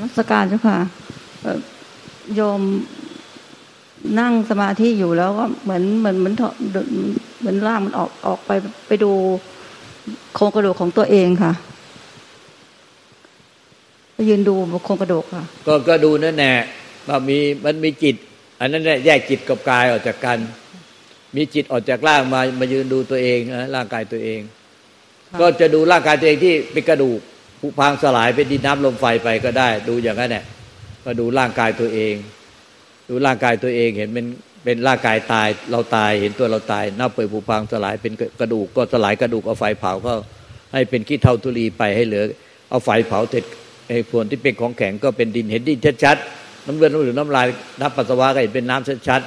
มัสการเจ้าค่ะโยมนั่งสมาธิอยู่แล้วก็เหมือนเหมือนเหมือนเหมือนร่างมันออกออกไปไปดูโครงกระดูกของตัวเองค่ะไปยืนดูโครงกระดูกค่ะ ก็ก็ดูนั่นแหละว่ามีมันมีจิต อันนั้นแหละแยกจิตกับกายออกจากกัน มีจิตออกจากร่างมามายืนดูตัวเองนะร่างกายตัวเอง ก็จะดูร่างกายตัวเองที่เป็นกระดูก ผุพังสลายเป็นดินน้ำลมไฟไปก็ได้ ดูอย่างนั้นแหละก็ดูร่างกายตัวเอง ดูร่างกายตัวเองเห็นเป็นเป็นร่างกายตายเราตายเห็นตัวเราตายเน่าเปื่อยผุพังสลายเป็นกระดูกก็สลายกระดูกเอาไฟเผาก็ให้เป็นขี้เท่าทุลีไปให้เหลือ เอาไฟเผาเสร็จไอ้ส่วนที่เป็นของแข็งก็เป็นดินเห็นดินชัดๆน้ำเลือดน้ำหรือน้ำลายน้ำปัสสาวะก็เห็นเป็นน้ำชัด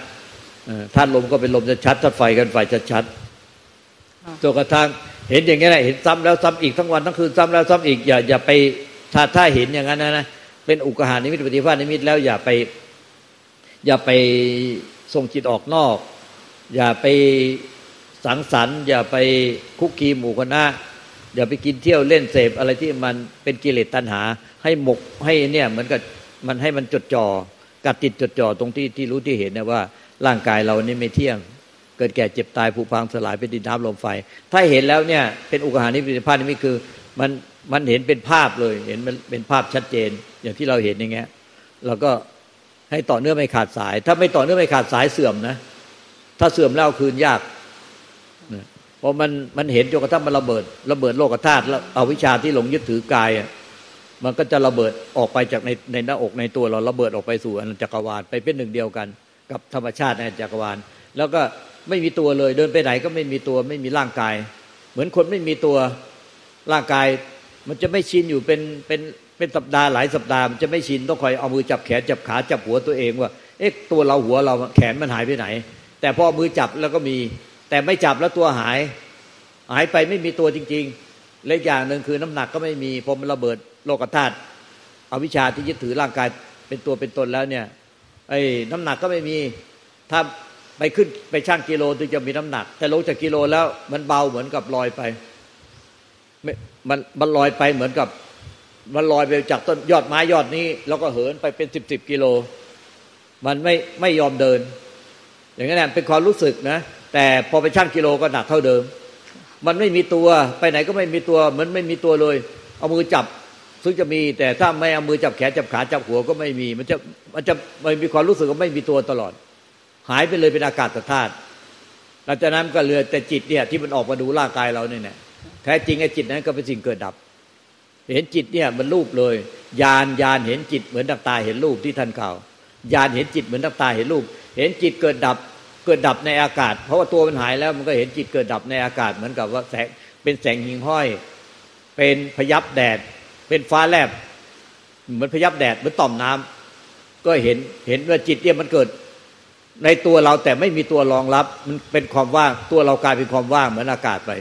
ๆธาตุลมก็เป็นลมชัดๆธาตุไฟกันไฟชัดๆจนกระทั่ง เห็นอย่างนี้แหละเห็นซ้ำแล้วซ้ำอีกทั้งวันทั้งคืนซ้ำแล้วซ้ำอีกอย่าอย่าไปถ้าถ้าเห็นอย่างนั้นนะนะเป็นอุกหานิมิตปฏิภาณนิมิตแล้วอย่าไป อย่าไปส่งจิตออกนอก อย่าไปสังสรรค์ อย่าไปคุกคีหมู่คณะอย่าไปกินเที่ยวเล่นเสพอะไรที่มันเป็นกิเลสตัณหา ให้หมกให้เนี่ยเหมือนกับมันให้มันจดจอ่อกัดติดจดจ่อตรงที่ที่รู้ที่เห็นนะว่า ร่างกายเรานี่ไม่เที่ยง กิดแก่เจ็บตายผุพังสลายเป็นดินน้ำลมไฟ ถ้าเห็นแล้วเนี่ยเป็นอุกหานิพิพานี่คือมันมันเห็นเป็นภาพเลยเห็นมันเป็นภาพชัดเจนอย่างที่เราเห็นอย่างเงี้ยเราก็ให้ต่อเนื่องไม่ขาดสาย ถ้าไม่ต่อเนื่องไม่ขาดสายเสื่อมนะ ถ้าเสื่อมแล้วคืนยากเพราะมันมันเห็นจนกระทั่งมันระเบิด ระเบิดโลกธาตุแล้วเอาวิชาที่หลงยึดถือกายมันก็จะระเบิดออกไปจากในในหน้าอกในตัวเราระเบิดออกไปสู่อนันจักรวาลไปเป็นหนึ่งเดียวกัน กับธรรมชาติในจักรวาล แล้วก็ ไม่มีตัวเลย เดินไปไหนก็ไม่มีตัวไม่มีร่างกาย เหมือนคนไม่มีตัวร่างกาย มันจะไม่ชินอยู่เป็นเป็นเป็นสัปดาห์หลายสัปดาห์มันจะไม่ชินต้องคอยเอามือจับแขนจับขาจับหัวตัวเองว่าเอ๊ะตัวเราหัวเราแขนมันหายไปไหน แต่พอมือจับแล้วก็มี แต่ไม่จับแล้วตัวหาย หายไปไม่มีตัวจริง ๆ และอย่างหนึ่งคือน้ำหนักก็ไม่มีพอมันระเบิดโลกธาตุอวิชาที่ยึดถือร่างกายเป็นตัวเป็นตนแล้วเนี่ยไอ้น้ำหนักก็ไม่มีถ้า ไปขึ้นไปช่างกิโลถึงจะมีน้ำหนัก แต่ลงจากกิโลแล้ว มันเบาเหมือนกับลอยไปมันมันลอยไปเหมือนกับ มันลอยไปจากต้นยอดไม้ยอดนี้ แล้วก็เหินไปเป็นสิบสิบกิโล มันไม่ไม่ยอมเดิน อย่างนั้นเป็นความรู้สึกนะ แต่พอไปชั่งกิโลก็หนักเท่าเดิม มันไม่มีตัวไปไหนก็ไม่มีตัวเหมือนไม่มีตัวเลย เอามือจับซึ่งจะมีแต่ถ้าไม่เอามือจับแขนจับขาจับหัวก็ไม่มี มันจะมันจะมันมีความรู้สึกว่าไม่มีตัวตลอด หายไปเลยเป็นอากาศธาตุหลังจากนั้นก็เหลือแต่จิตเนี่ยที่มันออกมาดูร่างกายเราเนี่ยแท้จริงไอ้จิตนั้นก็เป็นสิ่งเกิดดับ เห็นจิตเนี่ยมันรูปเลยยานยานเห็นจิตเหมือนดับตาเห็นรูปที่ท่านกล่าวยานเห็นจิตเหมือนดับตาเห็นรูป เห็นจิตเกิดดับเกิดดับในอากาศ เพราะว่าตัวมันหายแล้วมันก็เห็นจิตเกิดดับในอากาศเหมือนกับว่าแสงเป็นแสงหิงห้อย เป็นพยับแดด เป็นฟ้าแลบเหมือนพยับแดดเหมือนต่อมน้ำก็เห็นเห็นว่าจิตเนี่ยมันเกิด ในตัวเราแต่ไม่มีตัวรองรับ มันเป็นความว่างตัวเรากลายเป็นความว่างเหมือนอากาศไป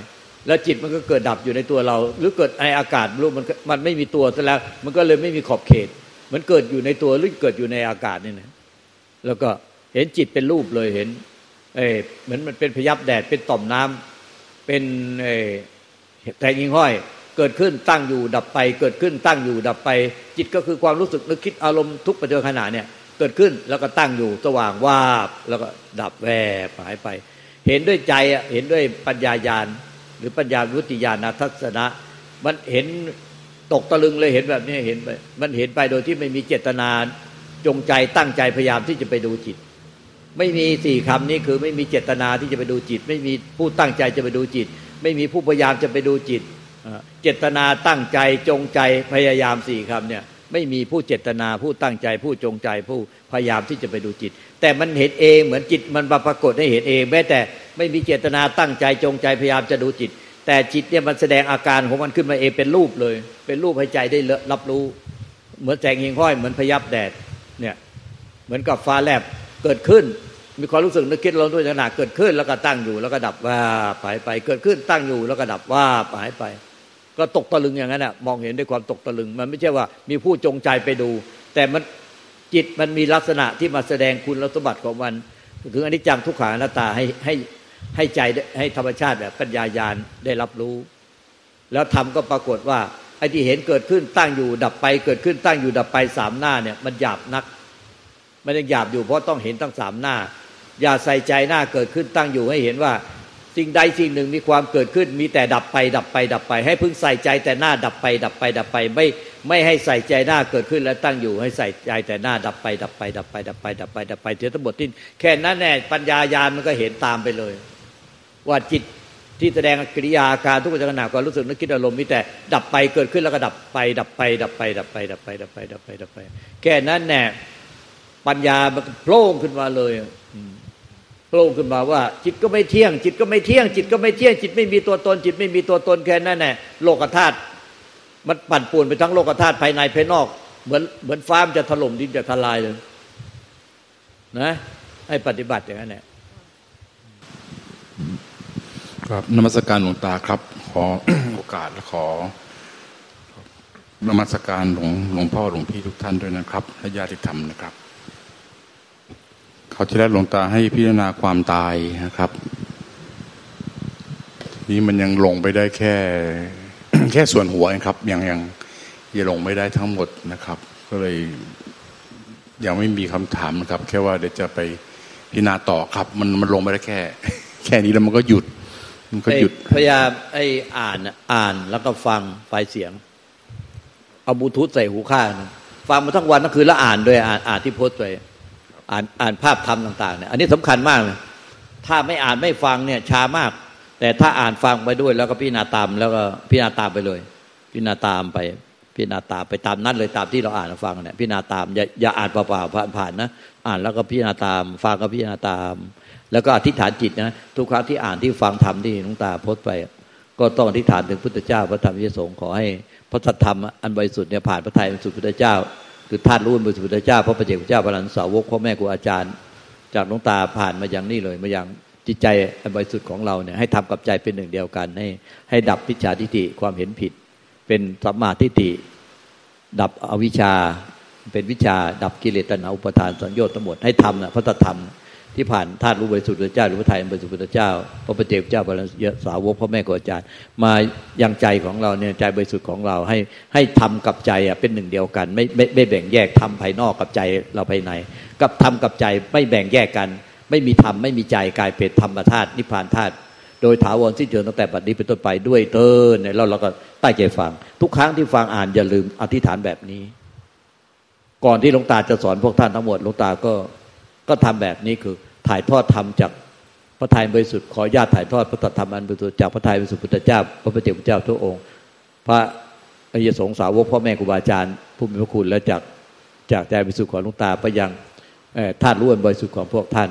แล้วจิตมันก็เกิดดับอยู่ในตัวเรา หรือเกิดในอากาศรู้มันมันไม่มีตัวซะแล้ว มันก็เลยไม่มีขอบเขต มันเกิดอยู่ในตัวหรือเกิดอยู่ในอากาศนี่นะแล้วก็เห็นจิตเป็นรูปเลยเห็น เอเหมือนมันเป็นพยับแดดเป็นต่อมน้ำเป็นเอแทงยิงห้อยเกิดขึ้นตั้งอยู่ดับไป เกิดขึ้นตั้งอยู่ดับไป จิตก็คือความรู้สึกนึกคิดอารมณ์ทุกปัจจุบันขณะเนี่ย เกิดขึ้นแล้วก็ตั้งอยู่สว่างวาบแล้วก็ดับแวบหายไป เห็นด้วยใจเห็นด้วยปัญญายาณ หรือปัญญาวุติญาณทัศนะ มันเห็นตกตะลึงเลยเห็นแบบนี้เห็นไปมันเห็นไปโดยที่ไม่มีเจตนาจงใจตั้งใจพยายามที่จะไปดูจิต ไม่มีสี่คำนี้คือไม่มีเจตนาที่จะไปดูจิต ไม่มีผู้ตั้งใจจะไปดูจิต ไม่มีผู้พยายามจะไปดูจิตเจตนาตั้งใจจงใจพยายามสี่คำเนี่ยไม่มีผู้เจตนาผู้ตั้งใจผู้จงใจผู้ พยายามที่จะไปดูจิต แต่มันเห็นเองเหมือนจิตมันปรากฏให้เห็นเองแม้แต่ไม่มีเจตนาตั้งใจจงใจพยายามจะดูจิต แต่จิตเนี่ยมันแสดงอาการของมันขึ้นมาเองเป็นรูปเลย เป็นรูปให้ใจได้รับรู้ เหมือนแสงหิงห้อยเหมือนพยับแดดเนี่ยเหมือนกับฟ้าแลบเกิดขึ้น มีความรู้สึกนึกคิดเราด้วยขณะเกิดขึ้น แล้วก็ตั้งอยู่แล้วก็ดับว่าหายไปเกิดขึ้นตั้งอยู่แล้วก็ดับว่าหายไป ก็ตกตะลึงอย่างนั้นอะมองเห็นด้วยความตกตะลึง มันไม่ใช่ว่ามีผู้จงใจไปดู แต่มัน จิตมันมีลักษณะที่มาแสดงคุณสมบัติของมันถึงอนิจจังทุกขังอนัตตาให้ให้ให้ใจให้ธรรมชาติแบบปัญญายาณได้รับรู้ แล้วธรรมก็ปรากฏว่าไอ้ที่เห็นเกิดขึ้นตั้งอยู่ดับไป เกิดขึ้นตั้งอยู่ดับไปสามหน้าเนี่ย มันหยาบนัก มันยังหยาบอยู่เพราะต้องเห็นตั้งสามหน้า อย่าใส่ใจหน้าเกิดขึ้นตั้งอยู่ให้เห็นว่า สิ่งใดสิ่งหนึ่งมีความเกิดขึ้น มีแต่ดับไป ดับไป ดับไป ให้พึงใส่ใจแต่หน้าดับไป ดับไป ดับไป ไม่ไม่ให้ใส่ใจหน้าเกิดขึ้นแล้วตั้งอยู่ให้ใส่ใจแต่หน้าดับไป ดับไป ดับไป ดับไป ดับไป ดับไปเจอทั้งหมดที่แค่นั้นแน่ปัญญายาณมันก็เห็นตามไปเลย ว่าจิตที่แสดงกิริยาการทุกขณะความรู้สึกนึกคิดอารมณ์มีแต่ดับไปเกิดขึ้นแล้วก็ดับไป ดับไป ดับไป ดับไป ดับไป ดับไป ดับไป ดับไป แค่นั้นแน่ปัญญามันโผล่ขึ้นมาเลย โผล่ขึ้นมาว่า จิตก็ไม่เที่ยง จิตก็ไม่เที่ยง จิตก็ไม่เที่ยง จิตไม่มีตัวตน จิตไม่มีตัวตนแค่นั้นแน่โลกธาตุมันปั่นป่วนไปทั้งโลกธาตุภายในภายนอก เหมือนเหมือนฟ้ามจะถล่มดินจะทลายเลยนะให้ปฏิบัติอย่างนั้นแหละครับนมัสการหลวงตาครับ ขอโอกาสและขอนมัสการหลวงหลวงพ่อหลวงพี่ทุกท่านด้วยนะครับและญาติธรรมนะครับ เขาที่แรกหลวงตาให้พิจารณาความตายนะครับ นี่มันยังลงไปได้แค่ แค่ส่วนหัวครับ ยังยังยังลงไม่ได้ทั้งหมดนะครับ ก็เลยยังไม่มีคำถามนะครับ แค่ว่าเดี๋ยวจะไปพิจารณาต่อครับ มันมันลงไปได้แค่ แค่นี้แล้วมันก็หยุด มันก็หยุดพยายามไอ้อ่านอ่านแล้วก็ฟังไฟเสียง เอาบลูทูธใส่หูข้างฟังมาทั้งวันทั้งคืนแล้วอ่านด้วยอ่านอ่านที่โพสต์ไป อ่านอ่านภาพธรรมต่างๆเนี่ยอันนี้สำคัญมากเลยถ้าไม่อ่านไม่ฟังเนี่ยช้ามาก แต่ถ้าอ่านฟังไปด้วย แล้วก็พิจารณาตามแล้วก็พิจารณาตามไปเลย พิจารณาตามไป พิจารณาตามไปตามนั้นเลยตามที่เราอ่านฟังเนี่ยพิจารณาตามอย่าอย่าอ่านเปล่าๆผ่านๆนะอ่านแล้วก็พิจารณาตามฟังก็พิจารณาตาม แล้วก็อธิษฐานจิตนะทุกครั้งที่อ่านที่ฟังธรรมที่หลวงตาพดไป ก็ต้องอธิษฐานถึงพุทธเจ้าพระธรรมวิสงฆ์ขอให้พระสัทธรรมอันบริสุทธิ์เนี่ยผ่านพระทัยบริสุทธิ์พุทธเจ้า คือธาตุรู้บริสุทธิ์พุทธเจ้าพระปเจกพุทธเจ้าพระลันสาวกพ่อแม่ครูอาจารย์ จากน้องตาผ่านมาอย่างนี้เลย มาอย่างจิตใจอันบริสุทธิ์ของเราเนี่ยให้ทำกับใจเป็นหนึ่งเดียวกัน ให้ให้ดับพิจฉาทิฏฐิความเห็นผิด เป็นสัมมาทิฏฐิดับอวิชชาเป็นวิชาดับกิเลสตัณหาอุปทานสัญญน์ทั้งหมดให้ทำนะพระธรรม ที่ผ่านธาตุรู้บริสุทธิ์พระเจ้าหรือพระไทยบริสุทธิ์พระเจ้าพระปฏิเจกเจ้าพระสาวกพระแม่กอาจารย์ มายังใจของเราเนี่ยใจบริสุทธิ์ของเราให้ให้ทำกับใจอะเป็นหนึ่งเดียวกัน ไม่ไม่ไม่แบ่งแยกทำภายนอกกับใจเราภายใน กับทำกับใจไม่แบ่งแยกกัน ไม่มีธรรมไม่มีใจกลายเป็นธรรมธาตุนิพพานธาตุโดยถาวรที่เจอตั้งแต่บัดนี้เป็นต้นไปด้วยเตินเนี่ยเราเราก็ใต้ใจฟัง ทุกครั้งที่ฟังอ่านอย่าลืมอธิษฐานแบบนี้ ก่อนที่หลวงตาจะสอนพวกท่านทั้งหมดหลวงตาก็ก็ทำแบบนี้คือ ถ่ายทอดธรรมจากพระทัยบริสุทธิ์ขอญาติถ่ายทอดพระธรรมอันบริสุทธิ์จากพระทัยบริสุทธิ์พุทธเจ้า พระปฏิเจ้าเจ้าทุกองค์ พระอริยสงสาวกพ่อแม่ครูบาอาจารย์ผู้มีพระคุณและจากจากใจบริสุทธิ์ของลุงตาไปยังธาตุล้วนบริสุทธิ์ของพวกท่าน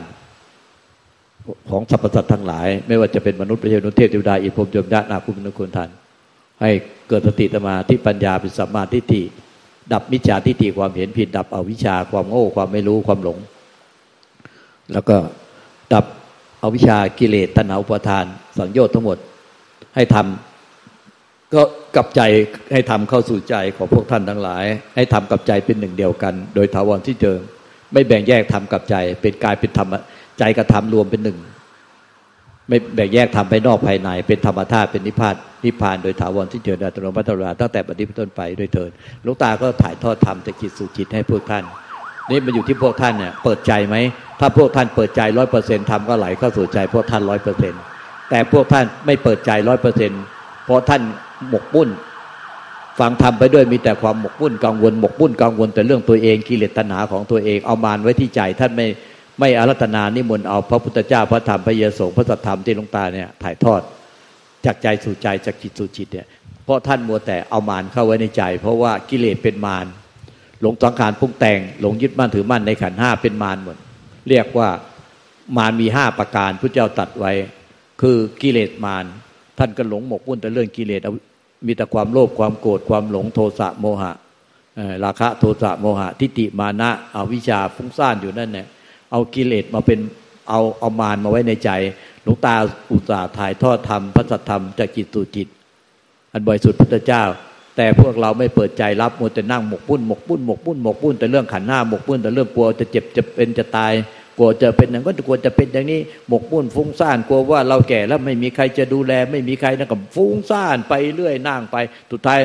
ของสรรพสัตว์ทั้งหลาย ไม่ว่าจะเป็นมนุษย์ประเทศนุเทพเทวดาอิพรมยมดาตินาคุณนุคุณท่านให้เกิดสติตมาที่ปัญญาเป็นสัมมาทิฏฐิดับมิจฉาทิฏฐิความเห็นผิดดับอวิชชาความโง่ความไม่รู้ความหลง แล้วก็ดับอวิชากิเลสตัณหาอุปทาน สังโยชน์ทั้งหมดให้ทำก็กลับใจให้ทำเข้าสู่ใจของพวกท่านทั้งหลาย ให้ทำกับใจเป็นหนึ่งเดียวกัน โดยถาวรที่เจอไม่แบ่งแยกทำกับใจ เป็นกายเป็นธรรมใจกับธรรมรวมเป็นหนึ่ง ไม่แบ่งแยกทำภายนอกภายใน เป็นธรรมธาตุเป็นนิพพานนิพพานโดยถาวรที่เจอในตรมัตตราตั้งแต่ปฏิปต้นไปโดยเถิดลูกตาก็ถ่ายทอดธรรมจากจิตสู่จิตให้พวกท่าน นี่มันอยู่ที่พวกท่านเนี่ยเปิดใจไหมถ้าพวกท่านเปิดใจร้อยเปอร์เซ็นต์ทำก็ไหลเข้าสู่ใจพวกท่านร้อยเปอร์เซ็นต์แต่พวกท่านไม่เปิดใจร้อยเปอร์เซ็นต์เพราะท่านหมกมุ่นฟังทำไปด้วยมีแต่ความหมกมุ่นกังวลหมกมุ่นกังวลแต่เรื่องตัวเองกิเลสตัณหาของตัวเองเอามานไว้ที่ใจท่านไม่ไม่อารัตนานิมนต์เอาพระพุทธเจ้าพระธรรมพระเยซูพระสัทธรรมที่หลวงตาเนี่ยถ่ายทอดจากใจสู่ใจจากจิตสู่จิตเนี่ยเพราะท่านมัวแต่เอามานเข้าไว้ในใจ เพราะว่ากิเลสเป็นมาร หลงสังขารพุ่งแต่ง หลงยึดมั่นถือมั่นในขันห้าเป็นมารหมด เรียกว่ามารมีห้าประการพระเจ้าตัดไว้ คือกิเลสมารท่านก็หลงหมกมุ่นแต่เรื่องกิเลสมีแต่ความโลภความโกรธความหลงโทสะโมหะราคะโทสะโมหะ ทิฏฐิมานะเอาวิชาฟุ้งซ่านอยู่นั่นเนี่ยเอากิเลสมาเป็นเอาเอามารมาไว้ในใจ หลวงตาอุตสาห์ถ่ายทอดธรรมพระสัทธรรมจากจิตสู่จิต อันบริสุทธิ์พุทธเจ้า แต่พวกเราไม่เปิดใจรับมัวแต่นั่งหมกปุ้นหมกปุ้นหมกปุ้นหมกปุ้นแต่เรื่องขันหน้าหมกปุ้นแต่เรื่องกลัวจะเจ็บจะเป็นจะตายกลัวจะเป็นอย่างก็กลัวจะเป็นอย่างนี้หมกปุ้นฟุ้งซ่านกลัวว่าเราแก่แล้วไม่มีใครจะดูแล ไม่มีใครนะกับฟุ้งซ่านไปเรื่อยนั่งไปสุดท้าย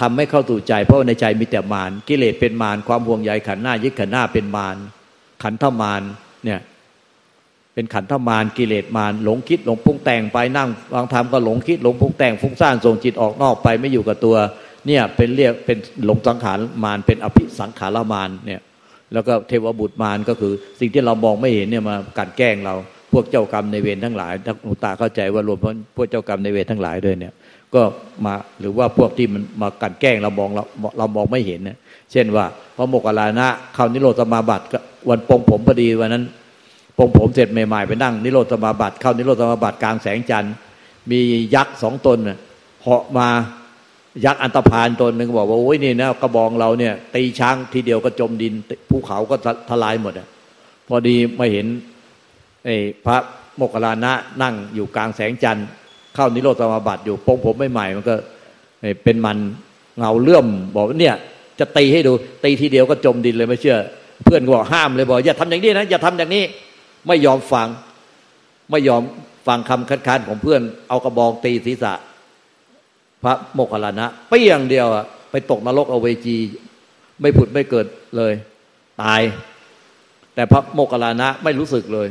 ทำให้เข้าสู่ใจ เพราะในใจมีแต่มารกิเลสเป็นมารความห่วงใยขันหน้ายึดขันหน้าเป็นมารขันธมารเนี่ย เป็นขันธมารกิเลสมารหลงคิดหลงพุงแต่งไปนั่งวางธรรมก็หลงคิดหลงพุงแต่งฟุ้งซ่านส่งจิตออกนอกไปไม่อยู่กับตัว เนี่ยเป็นเรียกเป็นหลงสังขารมารเป็นอภิสังขารมารเนี่ย แล้วก็เทวบุตรมารก็คือสิ่งที่เรามองไม่เห็นเนี่ยมากันแกล้งเราพวกเจ้ากรรมในเวรทั้งหลายถ้าหลวงตาเข้าใจว่ารวมพพวกเจ้ากรรมในเวรทั้งหลายด้วยเนี่ย ก็มาหรือว่าพวกที่มันมากันแกล้งเรามองเราเรามองไม่เห็นเนี่ยเช่นว่าพระโมกขลานะเข้านิโรธสมาบัติวันปงผมพอดีวันนั้น ปงผมเสร็จใหม่ๆไปนั่ง นิโรธสมาบัติเข้านิโรธสมาบัติกลางแสงจันทร์มียักษ์สองตนเหาะมายักษ์อันตพานตนหนึ่งบอกว่าโอ้ยนี่นะกระบองเราเนี่ย ตีช้างทีเดียวก็จมดินภูเขาก็ทลายหมดอะพอดีมาเห็นไอ้พระโมกขลานะนั่งอยู่กลางแสงจันทร์เข้านิโรธสมาบัติอยู่ปงผมใหม่ๆมันก็เป็นมันเงาเลื่อมบอกว่าเนี่ย จะตีให้ดูตีทีเดียวก็จมดินเลยไม่เชื่อ เพื่อนก็บอกห้ามเลยบอกอย่าทำอย่างนี้นะอย่าทำอย่างนี้ ไม่ยอมฟัง ไม่ยอมฟังคำคัดค้านของเพื่อน เอากระบองตีศีรษะ พระโมคคัลลานะเปี้ยงเดียวอะไปตกนรกอเวจี ไม่ผุดไม่เกิดเลย ตาย แต่พระโมคคัลลานะไม่รู้สึกเลย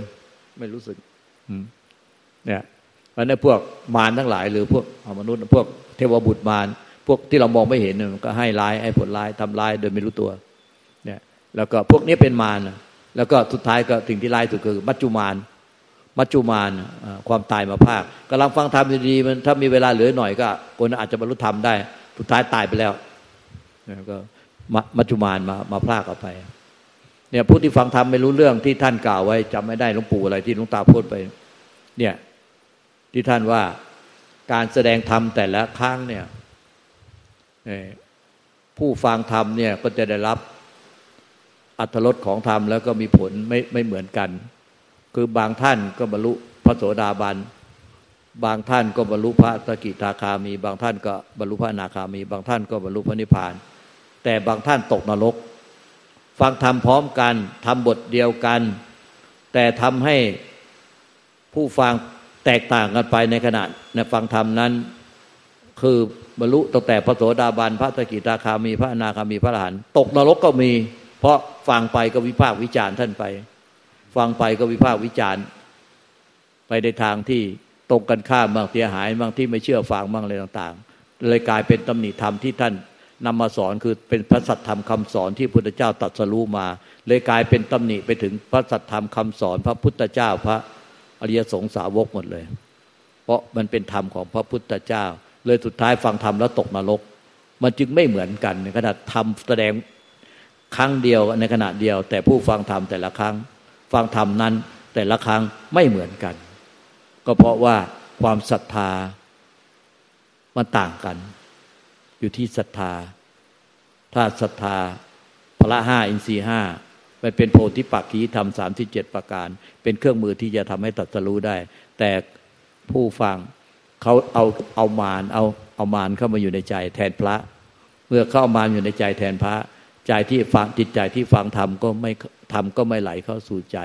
ไม่รู้สึกเนี่ยเพราะนั้นพวกมารทั้งหลาย หรือพวกมนุษย์ พวกเทวบุตรมารพวกที่เรามองไม่เห็นมันก็ให้ร้ายให้ผลร้ายทำร้ายโดยไม่รู้ตัว เนี่ย แล้วก็พวกนี้เป็นมาร แล้วก็สุดท้ายก็ถึงที่ร้ายสุดคือ มัจจุมารมัจจุมานความตายมาภาคกำลังฟังธรรมดีๆมันถ้ามีเวลาเหลือหน่อยก็คนอาจจะบรรลุธรรมได้ สุดท้ายตายไปแล้วก็มัจจุมานมามาพากออกไป เนี่ยผู้ที่ฟังธรรมไม่รู้เรื่องที่ท่านกล่าวไว้จำไม่ได้หลวงปู่อะไรที่หลวงตาพูดไป เนี่ยที่ท่านว่าการแสดงธรรมแต่ละครั้งเนี่ยผู้ฟังธรรมเนี่ยก็จะได้รับ อัตรสของธรรมแล้วก็มีผลไม่ไม่เหมือนกัน คือบางท่านก็บรรลุพระโสดาบัน บางท่านก็บรรลุพระสกิทาคามี บางท่านก็บรรลุพระนาคามี บางท่านก็บรรลุพระนิพพาน แต่บางท่านตกนรก ฟังธรรมพร้อมกันทำบทเดียวกัน แต่ทำให้ผู้ฟังแตกต่างกันไปในขณะในฟังธรรมนั้น คือบรรลุตั้งแต่พระโสดาบันพระสกิทาคามี พระนาคามีพระอรหันต์ตกนรกก็มี เพราะฟังไปก็วิพากษ์วิจารณ์ท่านไป ฟังไปก็วิพากษ์วิจารณ์ ไปในทางที่ตรงกันข้ามบางเสียหายบางที่ไม่เชื่อฟังบางอะไรต่าง ๆ เลยกลายเป็นตำหนิธรรมที่ท่านนำมาสอนคือเป็นพระสัทธรรมคำสอนที่พุทธเจ้าตรัสรู้มา เลยกลายเป็นตำหนิไปถึงพระสัทธรรมคำสอน พระพุทธเจ้าพระอริยสงสาวกหมดเลย เพราะมันเป็นธรรมของพระพุทธเจ้า เลยสุดท้ายฟังธรรมแล้วตกนรก มันจึงไม่เหมือนกันในขณะทำแสดง ครั้งเดียวในขณะเดียว แต่ผู้ฟังธรรมแต่ละครั้ง ฟังธรรมนั้นแต่ละครั้งไม่เหมือนกัน ก็เพราะว่าความศรัทธามันต่างกัน อยู่ที่ศรัทธา ถ้าศรัทธาพละห้าอินทรีห้าไปเป็นโพธิปักขีธรรมสามที่เจ็ดประการ เป็นเครื่องมือที่จะทำให้ตัดสรู้ได้ แต่ผู้ฟังเขาเอาเอามารเอาเอามารเข้ามาอยู่ในใจแทนพระ เมื่อเข้ามารอยู่ในใจแทนพระ ใจที่ฟังจิตใจที่ฟังธรรมก็ไม่ธรรมก็ไม่ไหลเข้าสู่ใจ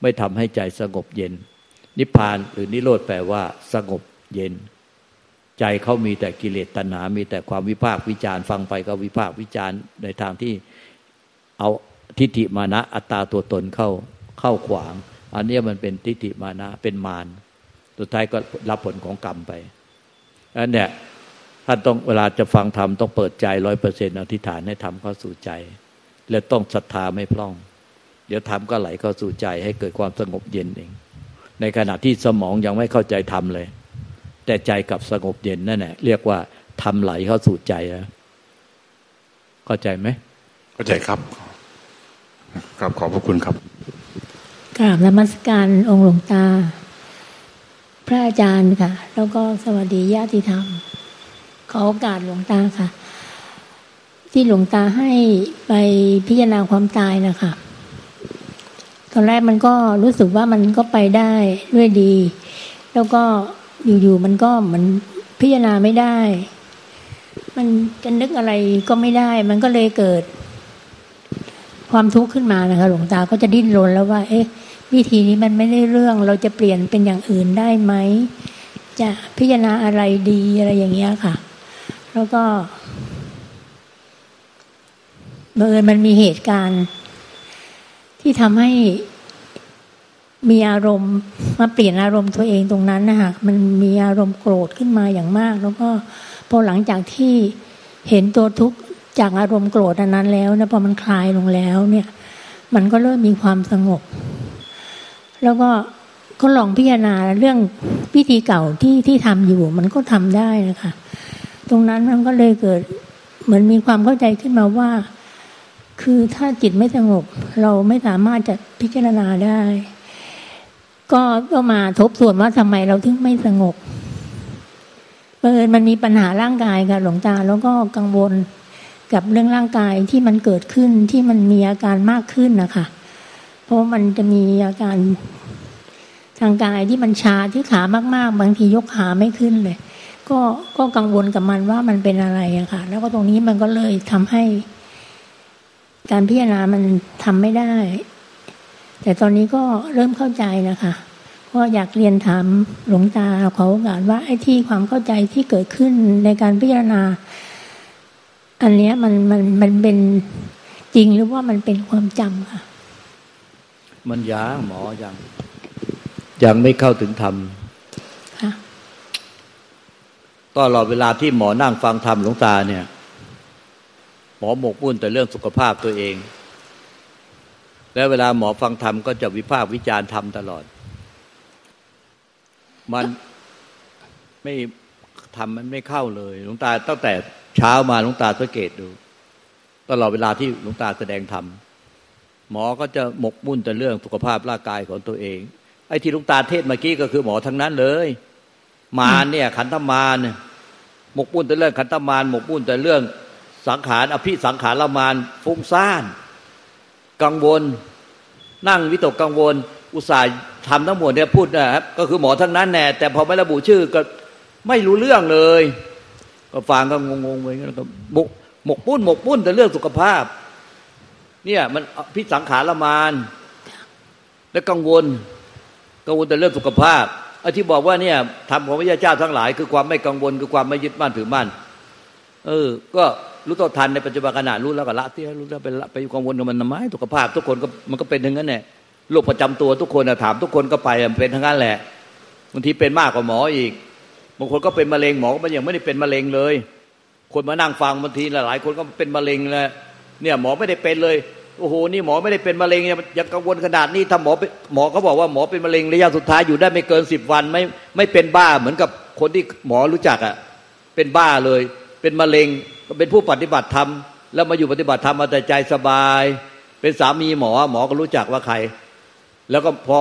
ไม่ทำให้ใจสงบเย็น นิพพานหรือนิโรธแปลว่า สงบเย็น ใจเขามีแต่กิเลสตัณหา มีแต่ความวิพากวิจารฟังไปก็วิพากวิจารในทางที่เอาทิฏฐิมานะอัตตาตัวตนเข้าเข้าขวาง อันนี้มันเป็นทิฏฐิมานะเป็นมารสุดท้ายก็รับผลของกรรมไปอันเนี้ย ท่านต้องเวลาจะฟังธรรมต้องเปิดใจร้อยเปอร์เซ็นต์อธิษฐานให้ธรรมเข้าสู่ใจ และต้องศรัทธาไม่พร่อง เดี๋ยวธรรมก็ไหลเข้าสู่ใจให้เกิดความสงบเย็นเอง ในขณะที่สมองยังไม่เข้าใจธรรมเลย แต่ใจกับสงบเย็นนั่นแหละเรียกว่าธรรมไหลเข้าสู่ใจแล้วเข้าใจไหมเข้าใจครับครับขอบพระคุณครับกราบนมัสการองค์หลวงตา พระอาจารย์ค่ะ แล้วก็สวัสดีญาติธรรม ขอโอกาสหลวงตาค่ะ ที่หลวงตาให้ไปพิจารณาความตายนะคะตอนแรกมันก็รู้สึกว่ามันก็ไปได้ด้วยดี แล้วก็อยู่ๆมันก็เหมือนพิจารณาไม่ได้ มันจะนึกอะไรก็ไม่ได้ มันก็เลยเกิด ความทุกข์ขึ้นมานะคะ หลวงตาก็จะดิ้นรนแล้วว่า เอ๊ะ วิธีนี้มันไม่ได้เรื่อง เราจะเปลี่ยนเป็นอย่างอื่นได้ไหมจะพิจารณาอะไรดีอะไรอย่างเงี้ยค่ะ แล้วก็เมื่อมันมีเหตุการณ์ ที่ทำให้มีอารมณ์มาเปลี่ยนอารมณ์ตัวเองตรงนั้นนะคะมันมีอารมณ์โกรธขึ้นมาอย่างมาก แล้วก็พอหลังจากที่เห็นตัวทุกข์จากอารมณ์โกรธอันนั้นแล้วนี่ยพอมันคลายลงแล้ว เนี่ย มันก็เริ่มมีความสงบ แล้วก็ก็ลองพิจารณาเรื่องพิธีเก่าที่ที่ทำอยู่ มันก็ทำได้นะคะ ตรงนั้นมันก็เลยเกิด เหมือนมีความเข้าใจขึ้นมาว่า คือถ้าจิตไม่สงบ เราไม่สามารถจะพิจารณาได้ ก็ก็มาทบทวนว่าทำไมเราถึงไม่สงบเอิญมันมีปัญหาร่างกายค่ะหลวงตาแล้วก็กังวลกับเรื่องร่างกายที่มันเกิดขึ้นที่มันมีอาการมากขึ้นนะคะเพราะมันจะมีอาการทางกายที่มันชาที่ขามาก ๆ บางทียกขาไม่ขึ้นเลย ก็ก็กังวลกับมันว่ามันเป็นอะไรอะค่ะ แล้วก็ตรงนี้มันก็เลยทำให้ การพิจารณามันทำไม่ได้ แต่ตอนนี้ก็เริ่มเข้าใจนะคะก็อยากเรียนถามหลวงตาขอโอกาสว่าไอ้ที่ความเข้าใจที่เกิดขึ้นในการพิจารณา อันเนี้ยมันมันมันเป็นจริงหรือว่ามันเป็นความจำค่ะ มันยางหมอยังยังไม่เข้าถึงธรรม ตลอดเวลาที่หมอนั่งฟังธรรมหลวงตาเนี่ย หมอหมกมุ่นแต่เรื่องสุขภาพตัวเอง แล้วเวลาหมอฟังธรรมก็จะวิพากษ์วิจารณ์ธรรมตลอด มันไม่ทำมันไม่เข้าเลยหลวงตาตั้งแต่เช้ามาหลวงตาสังเกตดู ตลอดเวลาที่หลวงตาแสดงธรรมหมอก็จะหมกมุ่นแต่เรื่องสุขภาพร่างกายของตัวเอง ไอ้ที่หลวงตาเทศเมื่อกี้ก็คือหมอทั้งนั้นเลย มารเนี่ย ขันธมารหมกมุ่นแต่เรื่องขันธมารหมกมุ่นแต่เรื่องสังขารอภิสังขารละมารฟุ้งซ่าน กังวล นั่งวิตกกังวล อุตส่าห์ทำทั้งหมดเนี่ยพูดนะครับก็คือหมอทั้งนั้นแน่แต่พอไม่ระบุชื่อก็ไม่รู้เรื่องเลย ก็ฟังก็งงๆไปงั้นก็หมกหมกมุ่นหมกมุ่นแต่เรื่องสุขภาพ เนี่ยมันพิสังขารละมาน และกังวลกังวลแต่เรื่องสุขภาพ ไอ้ที่บอกว่าเนี่ยทำของพระเจ้าทั้งหลาย คือความไม่กังวลคือความไม่ยึดมั่นถือมั่นเออ ก็รู้ตัวทันในปัจจุบันขณะรู้แล้วก็ละที่รู้แล้วไปละไปกังวลกับมันทำไมสุขภาพ ทุกคนก็มันก็เป็นทั้งนั้นแหละโรคประจำตัวทุกคนถามทุกคนก็ไปมันเป็นทั้งนั้นแหละบางทีเป็นมากกว่าหมออีกบางคนก็เป็นมะเร็งหมอก็มันยังไม่ได้เป็นมะเร็งเลย คนมานั่งฟังบางทีหลายคนก็เป็นมะเร็งเลยเนี่ยหมอไม่ได้เป็นเลย โอ้โหนี่หมอไม่ได้เป็นมะเร็งยังกังวลขนาดนี้ถ้าหมอหมอเขาบอกว่าหมอเป็นมะเร็งระยะสุดท้ายอยู่ได้ไม่เกินสิบวันไม่ไม่เป็นบ้าเหมือนกับคนที่หมอรู้จักอะเป็นบ้าเลย เป็นมะเร็งเป็นผู้ปฏิบัติธรรมแล้วมาอยู่ปฏิบัติธรรมมาแต่ใจสบาย เป็นสามีหมอหมอก็รู้จักว่าใคร แล้วก็พอ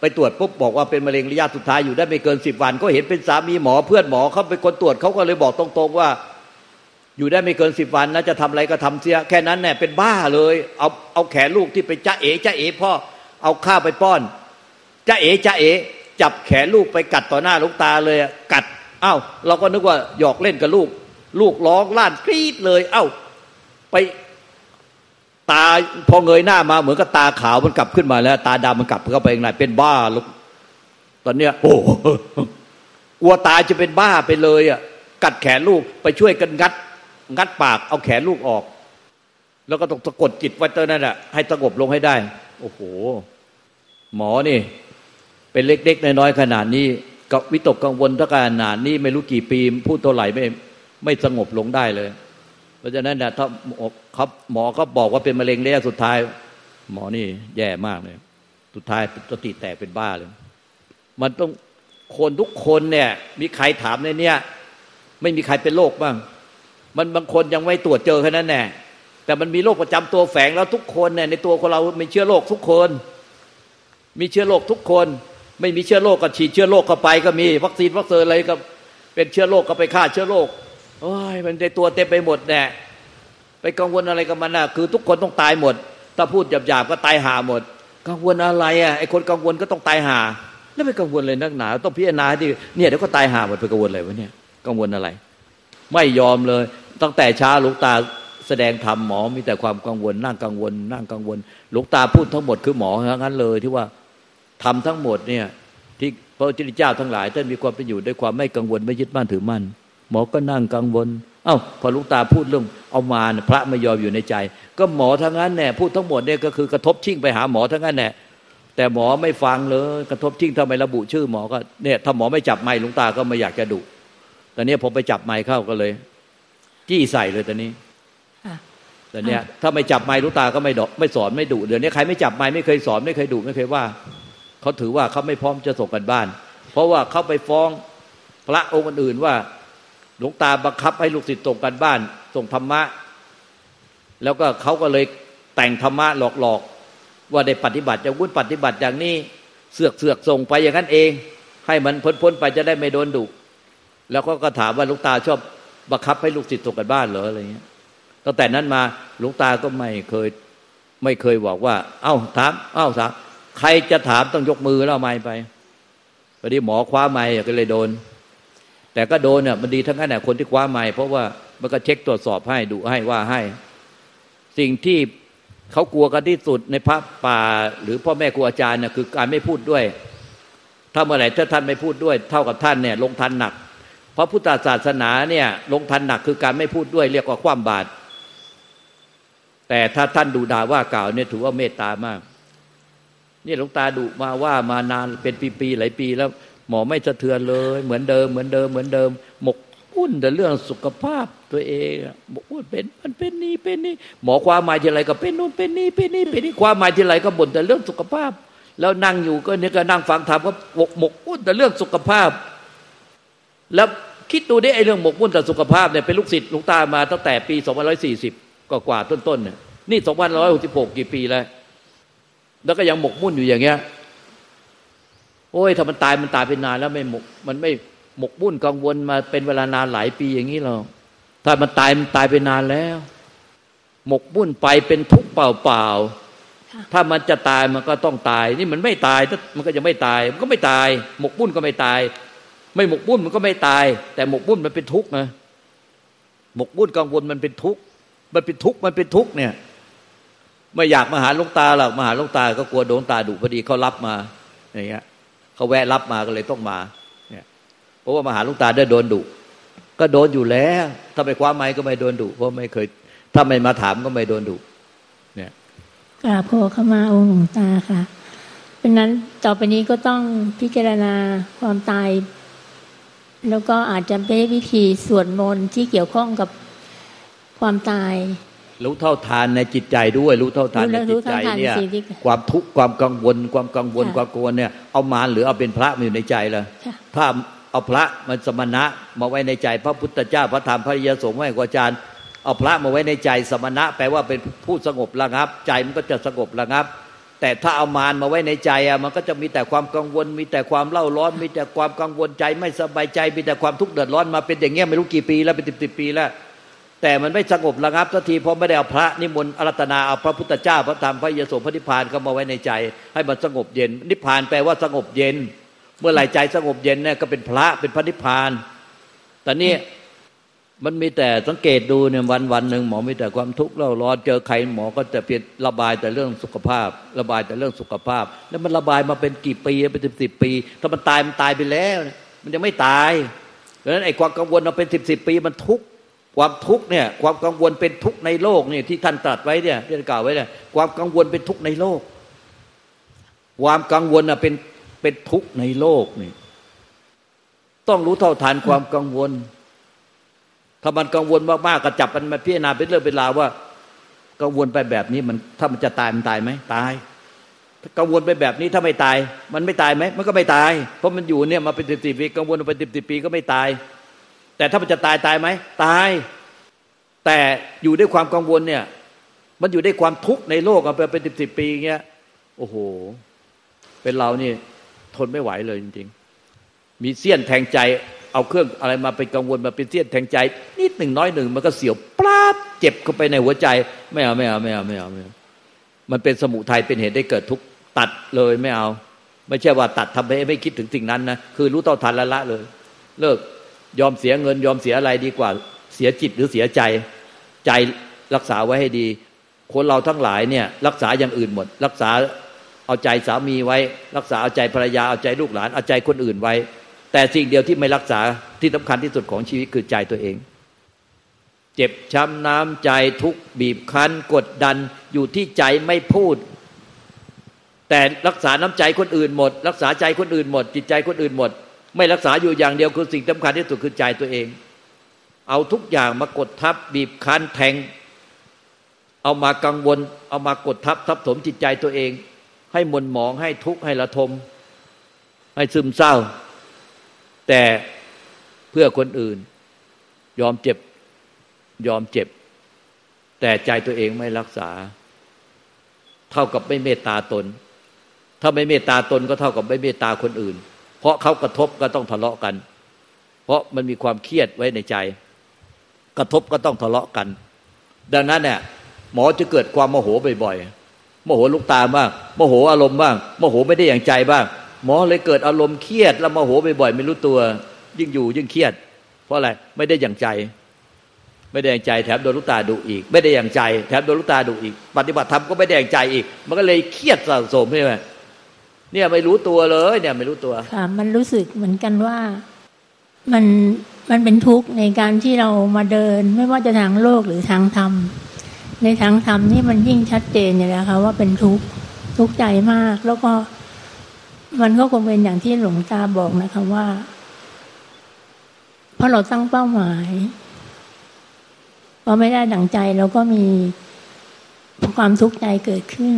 ไปตรวจปุ๊บบอกว่าเป็นมะเร็งระยะสุดท้ายอยู่ได้ไม่เกินสิบวัน ก็เห็นเป็นสามีหมอเพื่อนหมอเขาเป็นคนตรวจเขาก็เลยบอกตรงๆว่า อยู่ได้ไม่เกินสิบวันนะจะทำอะไรก็ทำเสีย แค่นั้นแน่เป็นบ้าเลย เอาเอาแขนลูกที่ไปจ้าเอ๋จ้าเอ๋พ่อเอาข้าวไปป้อนจ้าเอ๋จ้าเอ๋จับแขนลูกไปกัดต่อหน้าลูกตาเลยกัดอ้าวเราก็นึกว่าหยอกเล่นกับลูก ลูกร้องลั่นกรีดเลย เอ้า ไปตาพอเงยหน้ามาเหมือนกับตาขาวมันกลับขึ้นมาแล้ว ตาดำมันกลับเข้าไปข้างในเป็นบ้าลูกตอนเนี้ย โอ้กลัวตาจะเป็นบ้าไปเลยอะกัดแขนลูกไปช่วยกันงัด งัดปากเอาแขนลูกออก แล้วก็ต้องสะกดจิตไว้ตอนนั้นอะให้สงบลงให้ได้ โอ้โห หมอนี่ เป็นเล็กๆน้อยๆขนาดนี้ก็วิตกกังวลถ้าขนาดนี้ไม่รู้กี่ปีพูดเท่าไหร่ไม่ไม่สงบลงได้เลย เพราะฉะนั้นนะถ้าเขาหมอเขาบอกว่าเป็นมะเร็งระยะสุดท้าย หมอนี่แย่มากเลย สุดท้ายสติแตกเป็นบ้าเลย มันต้องคนทุกคนเนี่ย มีใครถามในเนี้ยไม่มีใครเป็นโรคบ้าง มันบางคนยังไม่ตรวจเจอแค่นั้นแน่แต่มันมีโรคประจำตัวแฝงแล้วทุกคนเนี่ยในตัวของเรามีเชื้อโรคทุกคน มีเชื้อโรคทุกคน ไม่มีเชื้อโรคก็ฉีดเชื้อโรคเข้าไปก็มีวัคซีนวัคซีนอะไรก็เป็นเชื้อโรคก็ไปฆ่าเชื้อโรคโอ้ยมันในตัวเต็มไปหมดแน่ไปกังวลอะไรกับมันน่ะ คือทุกคนต้องตายหมด ถ้าพูดหยาบๆก็ตายหาหมด กังวลอะไรอะไอ้คนกังวลก็ต้องตายหา แล้วไปกังวลเลยนักหนา ต้องพิจารณาที่เนี่ยเดี๋ยวก็ตายหาหมดไปกังวลอะไรวะเนี่ย กังวลอะไร ไม่ยอมเลย ตั้งแต่เช้าหลวงตาแสดงธรรมหมอมีแต่ความกังวลนั่งกังวล นั่งกังวล หลวงตาพูดทั้งหมดคือหมอทั้งนั้นเลยที่ว่าทำทั้งหมดเนี่ยที่พระพุทธเจ้าทั้งหลายท่านมีความเป็นอยู่ด้วยความไม่กังวลไม่ยึดมั่นถือมั่นหมอก็นั่งกังวล เอา้าพอลุงตาพูดเรื่องเอามาพระไม่ยอมอยู่ในใจ ก็หมอทั้งนั้นแน่พูดทั้งหมดเนี่ยก็คือกระทบชิ่งไปหาหมอทั้งนั้นแน่แต่หมอไม่ฟังเลยกระทบชิ่งทำไมระบุชื่อหมอก็เนี่ยถ้าหมอไม่จับไม้ลุงตาก็ไม่อยากจะดุตอนนี้ผมไปจับไม้เข้าก็เลย จี้ใส่เลยตอนนี้แต่เนี้ยถ้าไม่จับไม้ลุงตาก็ไม่ดไม่สอนไม่ดุเดี๋ยวนี้ใครไม่จับไม้ไม่เคยสอนไม่เคยดุไม่เคยว่าเขาถือว่าเขาไม่พร้อมจะส่งกันบ้าน เพราะว่าเขาไปฟ้องพระองค์อื่นว่า หลวงตาบังคับให้ลูกศิษย์ส่งกันบ้าน ส่งธรรมะ แล้วก็เขาก็เลยแต่งธรรมะหลอกๆ ว่าได้ปฏิบัติอย่างวุ้นปฏิบัติอย่างนี้เสือกเสือกส่งไปอย่างนั้นเอง ให้มันพ้นพ้นไปจะได้ไม่โดนดุแล้วก็ก็ถามว่าลูกตาชอบ บังคับให้ลูกศิษย์ส่งกันบ้านเหรออะไรเงี้ยตั้งแต่นั้นมาหลวงตาก็ไม่เคย ไม่เคยบอกว่า เอ้าถาม เอ้าถามใครจะถามต้องยกมือแล้วไม่ไปพอดีหมอคว้าไม้ก็เลยโดน แต่ก็โดนเนี่ยมันดีทั้งนั้นแหละคนที่คว้าไม่เพราะว่ามันก็เช็คตรวจสอบให้ดูให้ว่าให้ สิ่งที่เขากลัวกันที่สุดในพระป่า หรือพ่อแม่ครูอาจารย์เนี่ยคือการไม่พูดด้วย ถ้าเมื่อไหร่ถ้าท่านไม่พูดด้วย เท่ากับท่านเนี่ย ลงทันหนัก ราะพุทธศาสนาเนี่ยลงทันหนักคือการไม่พูดด้วยเรียกว่าความบาตรแต่ถ้าท่านดูด่าว่ากล่าวเนี่ยถือว่าเมตตามาก นี่หลวงตาดุมาว่ามานานเป็นปีๆหลายปีแล้ว หมอไม่สะเทือนเลย เหมือนเดิมเหมือนเดิมเหมือนเดิม หมกมุ่นแต่เรื่องสุขภาพตัวเองหมกมุ่นเป็นมันเป็นนี่เป็นนี่หมอความหมายที่ไรก็เป็นนู่นเป็นนี่เป็นนี่เป็นนี่ความหมายที่ไรก็บ่นแต่เรื่องสุขภาพ แล้วนั่งอยู่ก็เนี่ยก็นั่งฟังธรรมก็หมกหมกมุ่นแต่เรื่องสุขภาพ แล้ว คิดดูได้ไอ้เรื่องหมกมุ่นแต่สุขภาพเนี่ยเป็นลูกศิษย์ลุงตามาตั้งแต่ปี2540กว่ากว่าต้นๆเนี่ยนี่2566กี่ปีแล้ว แล้วก็ยังหมกมุ่นอยู่อย่างเงี้ย โอ้ยถ้ามันตายมันตายไปนานแล้วไม่หมกมันไม่หมกบุ่นกังวลมาเป็นเวลานานหลายปีอย่างนี้หรอกถ้ามันตายมันตายไปนานแล้ว หมกบุ่นไปเป็นทุกข์เปล่าๆถ้ามันจะตายมันก็ต้องตาย นี่มันไม่ตายมันก็จะไม่ตาย มันก็ไม่ตาย หมกบุ่นก็ไม่ตาย ไม่หมกบุ่นมันก็ไม่ตาย แต่หมกบุ่นมันเป็นทุกข์นะหมกบุ่นกังวลมันเป็นทุกข์มันเป็นทุกข์มันเป็นทุกข์เนี่ยไม่อยากมาหาลูกตาหรอกมาหาลูกตาก็กลัวโดนตาดุพอดีเขารับมาอย่างเงี้ยเขาแวะรับมาก็เลยต้องมาเนี่ยเพราะว่ามาหาลุงตาได้โดนดุก็โดนอยู่แล้วถ้าไปคว้าไม้ก็ไม่โดนดุเพราะไม่เคย ถ้าไม่มาถามก็ไม่โดนดุเนี่ยกราบพอเข้ามาองค์หลวงตาค่ะเป็นนั้นต่อไปนี้ก็ต้องพิจารณาความตาย แล้วก็อาจจะเป็นวิธีสวดมนต์ที่เกี่ยวข้องกับความตาย รู้เท่าทานในจิตใจด้วย รู้เท่าทานในจิตใจเนี่ยความทุกข์ความกังวล ความกังวลความกลัวเนี่ยเอามาหรือเอาเป็นพระมาอยู่ในใจเลยถ้าเอาพระมันสมณะมาไว้ในใจ พระพุทธเจ้าพระธรรมพระยาสงฆ์ไว้กอาจารย์เอาพระมาไว้ในใจสมณะ แปลว่าเป็นผู้สงบระงับ ใจมันก็จะสงบระงับ แต่ถ้าเอามารมาไว้ในใจอะมันก็จะมีแต่ความกังวล มีแต่ความเล่าร้อน มีแต่ความกังวลใจ ไม่สบายใจ มีแต่ความทุกข์เดือดร้อนมาเป็นอย่างเงี้ยไม่รู้กี่ปีแล้วเป็นสิบสิบปีแล้ว แต่มันไม่สงบระงับสักทีเพราะไม่ได้เอาพระนิมนต์อารัตนาเอาพระพุทธเจ้าพระธรรมพระยโสพระนิพพานเข้ามาไว้ในใจ ให้มันสงบเย็น นิพพานแปลว่าสงบเย็น เมื่อไหร่ใจสงบเย็นเนี่ยก็เป็นพระเป็นพระนิพพานแต่นี่ มันมีแต่สังเกตดูเนี่ยวันวันหนึ่งหมอมีแต่ความทุกข์เล่าร้อนเจอใครหมอก็จะเพียรระบายแต่เรื่องสุขภาพ ระบายแต่เรื่องสุขภาพ แล้วมันระบายมาเป็นกี่ปีเป็นสิบสิบปี ถ้ามันตายมันตายไปแล้ว มันยังไม่ตายดังนั้นไอ้ความกังวลเราเป็นสิบสิบปีมันทุกข์ความทุกข์เนี่ยความกังวลเป็นทุกข์ในโลกนี่ที่ท่านตรัสไว้เนี่ยที่ท่านกล่าวไว้เนี่ยความกังวลเป็นทุกข์ในโลก ความกังวลอะเป็นเป็นทุกข์ในโลกนี่ต้องรู้เท่าทันความกังวล ถ้ามันกังวลมากๆก็จับมันมาพิจารณาเป็นเรื่องเป็นราวว่า กังวลไปแบบนี้มันถ้ามันจะตายมันตายไหมตายกังวลไปแบบนี้ถ้าไม่ตาย มันไม่ตายไหมมันก็ไม่ตาย เพราะมันอยู่เนี่ยมาเป็นสิบสิบปีกังวลไปสิบสิบปีก็ไม่ตาย แต่ถ้ามันจะตายตายไหมตาย แต่อยู่ด้วยความกังวลเนี่ย มันอยู่ด้วยความทุกข์ในโลกไปเป็นสิบสิบปีเงี้ยโอ้โห เป็นเรานี่ทนไม่ไหวเลยจริง ๆ มีเสี้ยนแทงใจ เอาเครื่องอะไรมาเป็นกังวลมาเป็นเสี้ยนแทงใจ นิดหนึ่งน้อยหนึ่งมันก็เสียวปราบเจ็บเข้าไปในหัวใจ ไม่เอาไม่เอาไม่เอาไม่เอาไม่เอามันเป็นสมุทัยเป็นเหตุได้เกิดทุกตัดเลยไม่เอา ไม่ใช่ว่าตัดทำให้ไม่คิดถึงสิ่งนั้นนะคือรู้เท่าทันละละเลย เลิกยอมเสียเงินยอมเสียอะไรดีกว่า เสียจิตหรือเสียใจใจรักษาไว้ให้ดี คนเราทั้งหลายเนี่ย รักษาอย่างอื่นหมด รักษาเอาใจสามีไว้ รักษาเอาใจภรรยาเอาใจลูกหลานเอาใจคนอื่นไว้ แต่สิ่งเดียวที่ไม่รักษาที่สำคัญที่สุดของชีวิตคือใจตัวเอง เจ็บช้ำน้ำใจทุกบีบคั้น กดดันอยู่ที่ใจไม่พูด แต่รักษาน้ำใจคนอื่นหมด รักษาใจคนอื่นหมด จิตใจคนอื่นหมด ไม่รักษาอยู่อย่างเดียวคือสิ่งสำคัญที่สุดคือใจตัวเอง เอาทุกอย่างมากดทับบีบคั้นแทง เอามากังวล เอามากดทับทับถมจิตใจตัวเอง ให้มนหมองให้ทุกข์ให้ระทม ให้ซึมเศร้า แต่เพื่อคนอื่น ยอมเจ็บ ยอมเจ็บ แต่ใจตัวเองไม่รักษา เท่ากับไม่เมตตาตน ถ้าไม่เมตตาตนก็เท่ากับไม่เมตตาคนอื่น เพราะเขากระทบก็ต้องทะเลาะกัน เพราะมันมีความเครียดไว้ในใจ กระทบก็ต้องทะเลาะกัน ดังนั้นเนี่ยหมอจะเกิดความโมโหบ่อยๆโมโหลูกตาบ้างโมโหอารมณ์บ้างโมโหไม่ได้อย่างใจบ้าง หมอเลยเกิดอารมณ์เครียดแล้วโมโหบ่อยๆไม่รู้ตัว ยิ่งอยู่ยิ่งเครียด เพราะอะไรไม่ได้อย่างใจ ไม่ได้อย่างใจแถมโดนลูกตาดุอีก ไม่ได้อย่างใจแถมโดนลูกตาดุอีก ปฏิบัติธรรมก็ไม่ได้อย่างใจอีก มันก็เลยเครียดสะสมใช่ไหมเนี่ยไม่รู้ตัวเลย เนี่ยไม่รู้ตัวค่ะมันรู้สึกเหมือนกันว่ามันมันเป็นทุกข์ในการที่เรามาเดิน ไม่ว่าจะทางโลกหรือทางธรรม ในทางธรรมนี่มันยิ่งชัดเจนอยู่แล้วค่ะว่าเป็นทุกข์ทุกข์ใจมากแล้วก็ มันก็คงเป็นอย่างที่หลวงตาบอกนะคะว่าเพราะเราตั้งเป้าหมายพอไม่ได้ดั่งใจเราก็มีความทุกข์ใจเกิดขึ้น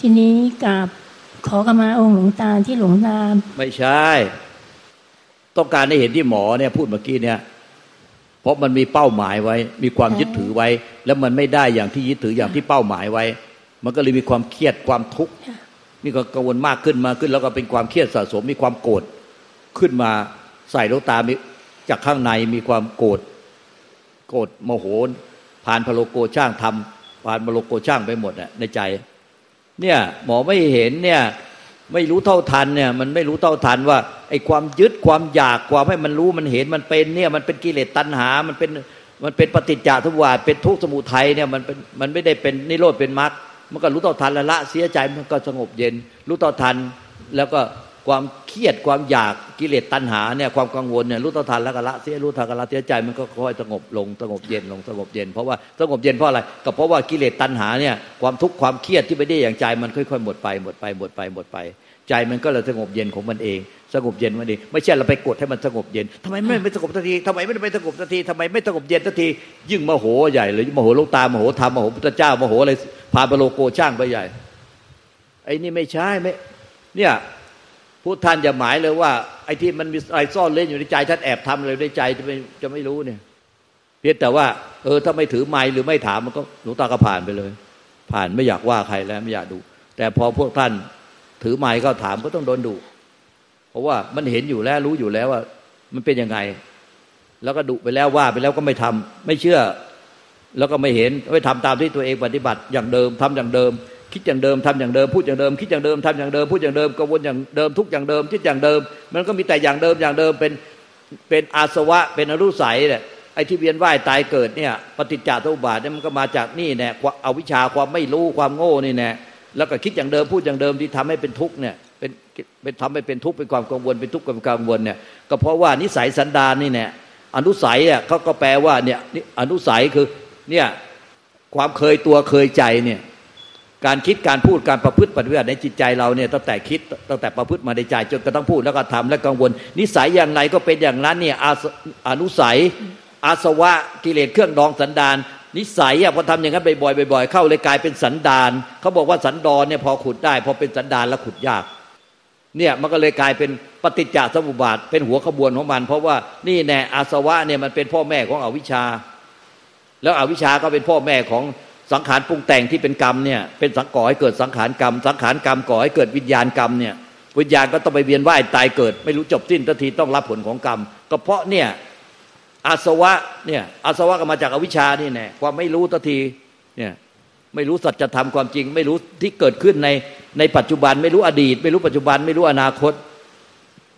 ทีนี้กับขอกมาองค์หลวงตาที่หลวงตาไม่ใช่ ต้องการให้เห็นที่หมอเนี่ยพูดเมื่อกี้เนี่ย เพราะมันมีเป้าหมายไว้ มีความยึดถือไว้ แล้วมันไม่ได้อย่างที่ยึดถืออย่างที่เป้าหมายไว้ มันก็เลยมีความเครียดความทุกข์ นี่ก็กังวลมากขึ้นมาขึ้น แล้วก็เป็นความเครียดสะสมมีความโกรธขึ้นมาใส่ลูกตามีจากข้างในมีความโกรธโกรธโมโหผ่านพโลโกช่างทำผ่านพโลโกช่างไปหมดอะในใจ เนี่ยหมอไม่เห็นเนี่ยไม่รู้เท่าทันเนี่ยมันไม่รู้เท่าทันว่าไอ้ความยึดความอยากความให้มันรู้มันเห็นมันเป็นเนี่ยมันเป็นกิเลสตัณหา มันเป็นมันเป็นปฏิจจทุวาทเป็นทุกสมุทัยเนี่ยมันเป็นมันไม่ได้เป็นนิโรธเป็นมรรค มันก็รู้ต่อทันละละเสียใจมันก็สงบเย็น รู้ต่อทันแล้วก็ความเครียดความอยากกิเลสตัณหาเนี่ยความกังวลเนี่ยรู้ต่อทันแล้วก็ละเสียรู้ทันก็ละเสียใจมันก็ค่อยสงบลงสงบเย็นลงสงบเย็น เพราะว่าสงบเย็นเพราะอะไรก็เพราะว่ากิเลสตัณหาเนี่ยความทุกข์ความเครียดที่ไม่ได้อย่างใจมันค่อยๆหมดไปหมดไปหมดไปหมดไป ใจมันก็เลยสงบเย็นของมันเอง สงบเย็นมันเองไม่ใช่เราไปกดให้มันสงบเย็นทำไมไม่ไม่สงบสักทีทำไมไม่ไปสงบสักทีทำไมไม่สงบเย็นสักที ยิ่งโมโหใหญ่เลยโมโหลูกตาโมโหธรรมโมโหพุทธเจ้าโมโหอะไรพาไปโลโกช่างไปใหญ่ไอ้นี่ไม่ใช่ไม่เนี่ยพูดท่านจะหมายเลยว่าไอ้ที่มันมีอะไรซ่อนเล่นอยู่ในใจท่านแอบทำเลยในใจจะไม่จะไม่รู้เนี่ยเพียงแต่ว่า เออถ้าไม่ถือไม้หรือไม่ถามมันก็หลวงตาก็ผ่านไปเลย ผ่านไม่อยากว่าใครแล้วไม่อยากดู แต่พอพวกท่าน ถือไม้ก็ถามก็ต้องโดนดุเพราะว่ามันเห็นอยู่แล้วรู้อยู่แล้วว่า มันเป็นยังไง แล้วก็ดุไปแล้วว่าไปแล้วก็ไม่ทำไม่เชื่อ แล้วก็ไม่เห็นไม่ทำตามที่ตัวเองปฏิบัติอย่างเดิมทำอย่างเดิม คิดอย่างเดิมทำอย่างเดิม พูดอย่างเดิม คิดอย่างเดิมทำอย่างเดิม พูดอย่างเดิมกังวลอย่างเดิมทุกอย่างเดิมคิดอย่างเดิม มันก็มีแต่อย่างเดิมอย่างเดิมเป็นเป็นอาสวะเป็นอรุสัยแหละไอ้ที่เวียนว่ายตายเกิดเนี่ย ปฏิจจสมุปบาทเนี่ยมันก็มาจากนี่แน่เอาวิชาความไม่รู้ความโง่นี่แน่ แล้วก็คิดอย่างเดิมพูดอย่างเดิมที่ทำให้เป็นทุกข์เนี่ยเป็นเป็นทำให้เป็นทุกข์เป็นความกังวลเป็นทุกข์เป็นกังวลเนี่ยก็เพราะว่านิสัยสันดานนี่แน่อนุสัยอะเขาก็แปลว่าเนี่ยอนุสัยคือเนี่ยความเคยตัวเคยใจเนี่ยการคิดการพูดการประพฤติปฏิบัติในจิตใจเราเนี่ยตั้งแต่คิดตั้งแต่ประพฤติมาในใจจนกระทั่งพูดแล้วก็ทำและกังวล นิสัยอย่างไรก็เป็นอย่างนั้นเนี่ยอนุสัยอาสวะกิเลสเครื่องดองสันดาน นิสัยอะพอทำอย่างนั้นบ่อยๆบ่อยๆเข้าเลยกลายเป็นสันดานเขาบอกว่าสันดอนเนี่ยพอขุดได้พอเป็นสันดานแล้วขุดยาก เนี่ยมันก็เลยกลายเป็นปฏิจจสมุปบาทเป็นหัวขบวนของมัน เพราะว่านี่แน่อาสวะเนี่ยมันเป็นพ่อแม่ของอวิชชา แล้วอวิชชาก็เป็นพ่อแม่ของสังขารปรุงแต่งที่เป็นกรรมเนี่ยเป็นสังก่อให้เกิดสังขารกรรม สังขารกรรมก่อให้เกิดวิญญาณกรรมเนี่ยวิญญาณก็ต้องไปเวียนว่ายตายเกิด ไม่รู้จบสิ้นทันทีต้องรับผลของกรรม ก็เพราะเนี่ย อาสวะเนี่ยอาสวะก็มาจากอวิชชานี่แน่ความไม่รู้ทันทีเนี่ยไม่รู้สัจธรรมความจริง ไม่รู้ที่เกิดขึ้นในในปัจจุบัน ไม่รู้อดีต ไม่รู้ปัจจุบัน ไม่รู้อนาคต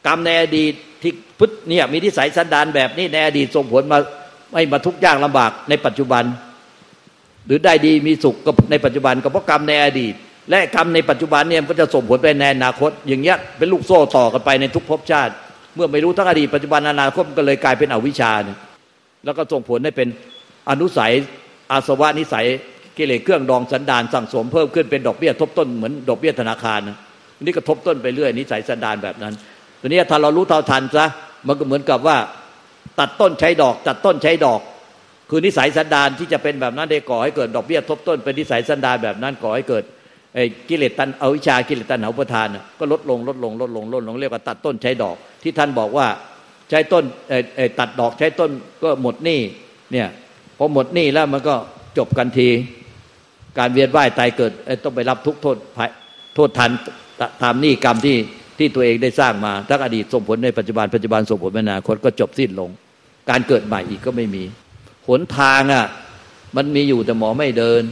กรรมในอดีตที่พุทธเนี่ยมีที่สายสันดานแบบนี้ในอดีตส่งผลมาไม่มาทุกข์ยากลำบากในปัจจุบัน หรือได้ดีมีสุขกับในปัจจุบันก็เพราะกรรมในอดีต และกรรมในปัจจุบันเนี่ยก็จะส่งผลไปในอนาคต อย่างเงี้ยเป็นลูกโซ่ต่อกันไปในทุกภพชาติ เมื่อไม่รู้ทั้งอดีตปัจจุบันอนาคตก็เลยกลายเป็นอวิชชาเนี่ยแล้วก็ส่งผลให้เป็นอนุสัยอาสวะนิสัยกิเลสเครื่องดองสันดานสั่งสมเพิ่มขึ้นเป็นดอกเบี้ยทบต้นเหมือนดอกเบี้ยธนาคารนะนี่ก็ทบต้นไปเรื่อยนิสัยสันดานแบบนั้นตัวนี้ถ้าเรารู้เท่าทันซะมันก็เหมือนกับว่า ตัดต้นใช้ดอกตัดต้นใช้ดอก คือนิสัยสันดานที่จะเป็นแบบนั้นได้ก่อให้เกิดดอกเบี้ยทบต้นเป็นนิสัยสันดานแบบนั้นก่อให้เกิด กิเลสตันเอาวิชากิเลสตันหาอุปทานก็ลดลงลดลงลดลงลดลงเรียกว่าตัดต้นใช้ดอก ที่ท่านบอกว่าใช้ต้นตัดดอกใช้ต้นก็หมดหนี้เนี่ยพอหมดหนี้แล้วมันก็จบกันที การเวียนว่ายตายเกิดต้องไปรับทุกโทษโทษทันตามหนี้กรรมที่ที่ตัวเองได้สร้างมาทั้งอดีตส่งผลในปัจจุบันปัจจุบันส่งผลในอนาคตก็จบสิ้นลง การเกิดใหม่อีกก็ไม่มี หนทางอะมันมีอยู่แต่หมอไม่เดิน